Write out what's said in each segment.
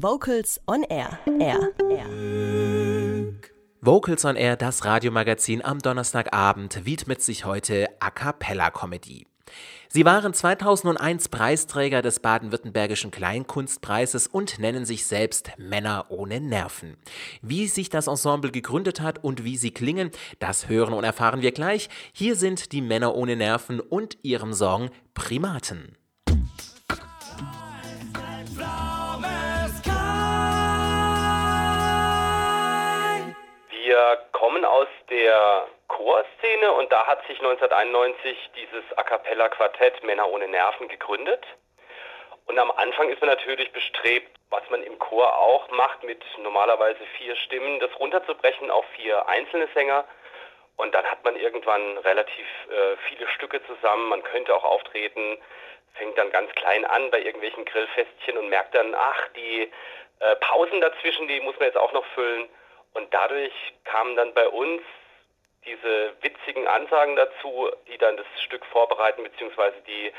Vocals on Air. Air. Air. Vocals on Air, das Radiomagazin am Donnerstagabend, widmet sich heute A Cappella Comedy. Sie waren 2001 Preisträger des baden-württembergischen Kleinkunstpreises und nennen sich selbst Männer ohne Nerven. Wie sich das Ensemble gegründet hat und wie sie klingen, das hören und erfahren wir gleich. Hier sind die Männer ohne Nerven und ihrem Song Primaten. Wir kommen aus der Chorszene und da hat sich 1991 dieses A cappella Quartett Männer ohne Nerven gegründet. Und am Anfang ist man natürlich bestrebt, was man im Chor auch macht, mit normalerweise vier Stimmen, das runterzubrechen auf vier einzelne Sänger. Und dann hat man irgendwann relativ äh, viele Stücke zusammen. Man könnte auch auftreten, fängt dann ganz klein an bei irgendwelchen Grillfestchen und merkt dann, ach, die äh, Pausen dazwischen, die muss man jetzt auch noch füllen. Und dadurch kamen dann bei uns diese witzigen Ansagen dazu, die dann das Stück vorbereiten, beziehungsweise die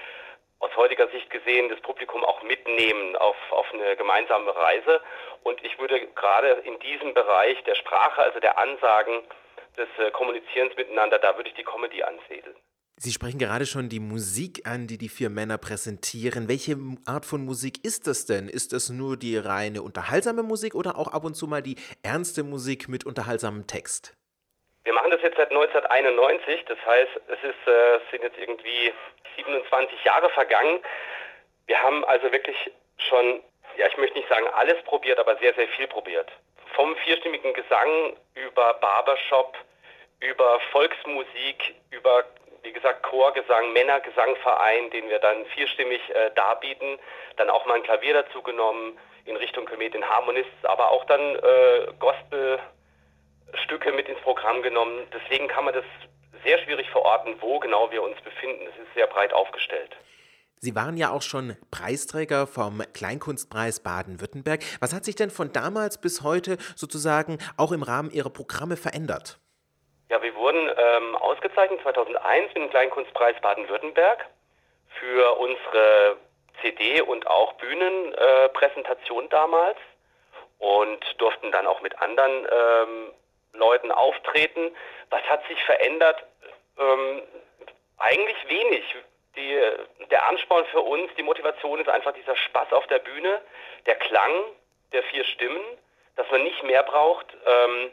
aus heutiger Sicht gesehen das Publikum auch mitnehmen auf, auf eine gemeinsame Reise. Und ich würde gerade in diesem Bereich der Sprache, also der Ansagen, des äh, Kommunizierens miteinander, da würde ich die Comedy ansiedeln. Sie sprechen gerade schon die Musik an, die die vier Männer präsentieren. Welche Art von Musik ist das denn? Ist das nur die reine unterhaltsame Musik oder auch ab und zu mal die ernste Musik mit unterhaltsamem Text? Wir machen das jetzt seit 1991, das heißt, es ist, äh, sind jetzt irgendwie 27 Jahre vergangen. Wir haben also wirklich schon, ja, ich möchte nicht sagen alles probiert, aber sehr, sehr viel probiert. Vom vierstimmigen Gesang über Barbershop, über Volksmusik, über, wie gesagt, Chorgesang, Männergesangverein, den wir dann vierstimmig äh, darbieten, dann auch mal ein Klavier dazu genommen in Richtung Comedian Harmonists, aber auch dann äh, Gospel Stücke mit ins Programm genommen. Deswegen kann man das sehr schwierig verorten, wo genau wir uns befinden. Es ist sehr breit aufgestellt. Sie waren ja auch schon Preisträger vom Kleinkunstpreis Baden-Württemberg. Was hat sich denn von damals bis heute sozusagen auch im Rahmen Ihrer Programme verändert? Wurden ähm, ausgezeichnet 2001 mit dem Kleinkunstpreis Baden-Württemberg für unsere CD und auch Bühnenpräsentation äh, damals und durften dann auch mit anderen ähm, Leuten auftreten. Was hat sich verändert? Ähm, eigentlich wenig. Die, der Ansporn für uns, die Motivation ist einfach dieser Spaß auf der Bühne, der Klang der vier Stimmen, dass man nicht mehr braucht ähm,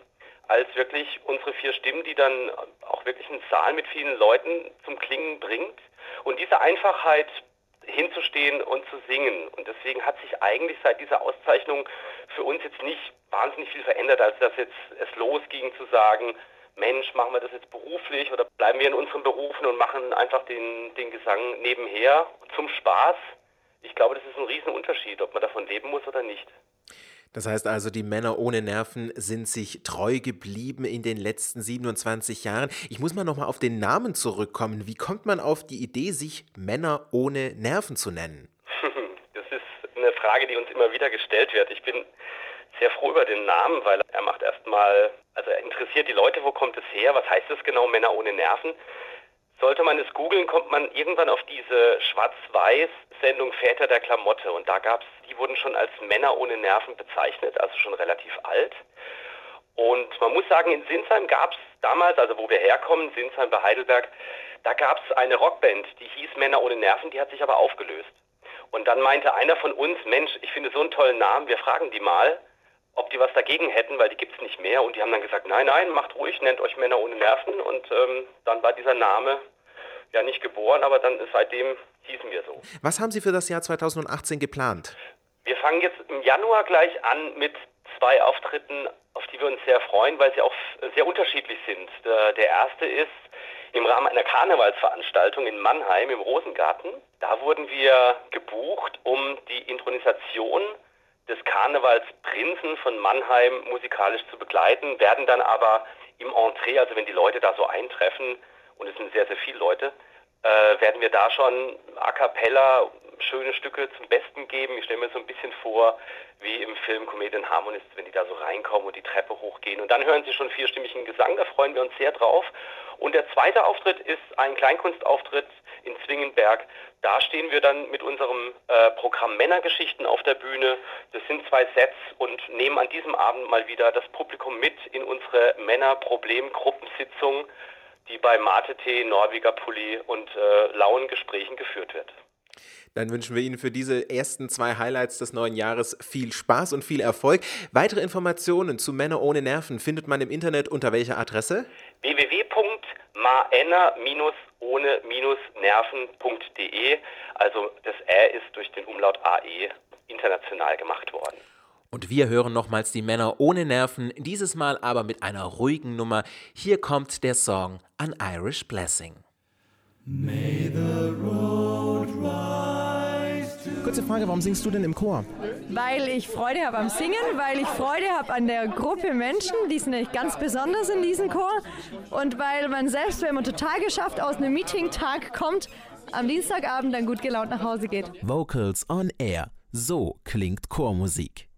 als wirklich unsere vier Stimmen, die dann auch wirklich einen Saal mit vielen Leuten zum Klingen bringt. Und diese Einfachheit hinzustehen und zu singen. Und deswegen hat sich eigentlich seit dieser Auszeichnung für uns jetzt nicht wahnsinnig viel verändert, als dass jetzt es losging zu sagen, Mensch, machen wir das jetzt beruflich oder bleiben wir in unseren Berufen und machen einfach den, den Gesang nebenher zum Spaß. Ich glaube, das ist ein Riesenunterschied, ob man davon leben muss oder nicht. Das heißt also, die Männer ohne Nerven sind sich treu geblieben in den letzten 27 Jahren. Ich muss mal nochmal auf den Namen zurückkommen. Wie kommt man auf die Idee, sich Männer ohne Nerven zu nennen? Das ist eine Frage, die uns immer wieder gestellt wird. Ich bin sehr froh über den Namen, weil er macht erstmal, also er interessiert die Leute, wo kommt es her, was heißt das genau, Männer ohne Nerven. Sollte man es googeln, kommt man irgendwann auf diese Schwarz-Weiß-Sendung Väter der Klamotte. Und da gab's, die wurden schon als Männer ohne Nerven bezeichnet, also schon relativ alt. Und man muss sagen, in Sinsheim gab es damals, also wo wir herkommen, Sinsheim bei Heidelberg, da gab es eine Rockband, die hieß Männer ohne Nerven, die hat sich aber aufgelöst. Und dann meinte einer von uns, Mensch, ich finde so einen tollen Namen, wir fragen die mal ob die was dagegen hätten, weil die gibt es nicht mehr. Und die haben dann gesagt, nein, nein, macht ruhig, nennt euch Männer ohne Nerven. Und ähm, dann war dieser Name ja nicht geboren, aber dann seitdem hießen wir so. Was haben Sie für das Jahr 2018 geplant? Fangen jetzt im Januar gleich an mit zwei Auftritten, auf die wir uns sehr freuen, weil sie auch sehr unterschiedlich sind. Der erste ist im Rahmen einer Karnevalsveranstaltung in Mannheim im Rosengarten. Da wurden wir gebucht, um die Intronisation des Karnevals Prinzen von Mannheim musikalisch zu begleiten, werden dann aber im Entree, also wenn die Leute da so eintreffen, und es sind sehr, sehr viele Leute, äh, werden wir da schon a cappella schöne Stücke zum Besten geben. Ich stelle mir so ein bisschen vor, wie im Film Comedian Harmonist, wenn die da so reinkommen und die Treppe hochgehen. Und dann hören sie schon vierstimmigen Gesang, da freuen wir uns sehr drauf. Und der zweite Auftritt ist ein Kleinkunstauftritt in Zwingenberg. Da stehen wir dann mit unserem äh, Programm Männergeschichten auf der Bühne. Das sind zwei Sets und nehmen an diesem Abend mal wieder das Publikum mit in unsere Männerproblemgruppensitzung, die bei Mate Tee, Norweger Pulli und äh, lauen Gesprächen geführt wird. Dann wünschen wir Ihnen für diese ersten zwei Highlights des neuen Jahres viel Spaß und viel Erfolg. Weitere Informationen zu Männer ohne Nerven findet man im Internet unter welcher Adresse? www.maenner-ohne-nerven.de. Also das Ä ist durch den Umlaut AE international gemacht worden. Und wir hören nochmals die Männer ohne Nerven, dieses Mal aber mit einer ruhigen Nummer. Hier kommt der Song An Irish Blessing. May the road Kurze Frage, warum singst du denn im Chor? Weil ich Freude habe am Singen, weil ich Freude habe an der Gruppe Menschen, die sind nämlich ganz besonders in diesem Chor. Und weil man selbst, wenn man total geschafft aus einem Meeting-Tag kommt, am Dienstagabend dann gut gelaunt nach Hause geht. Vocals on Air. So klingt Chormusik.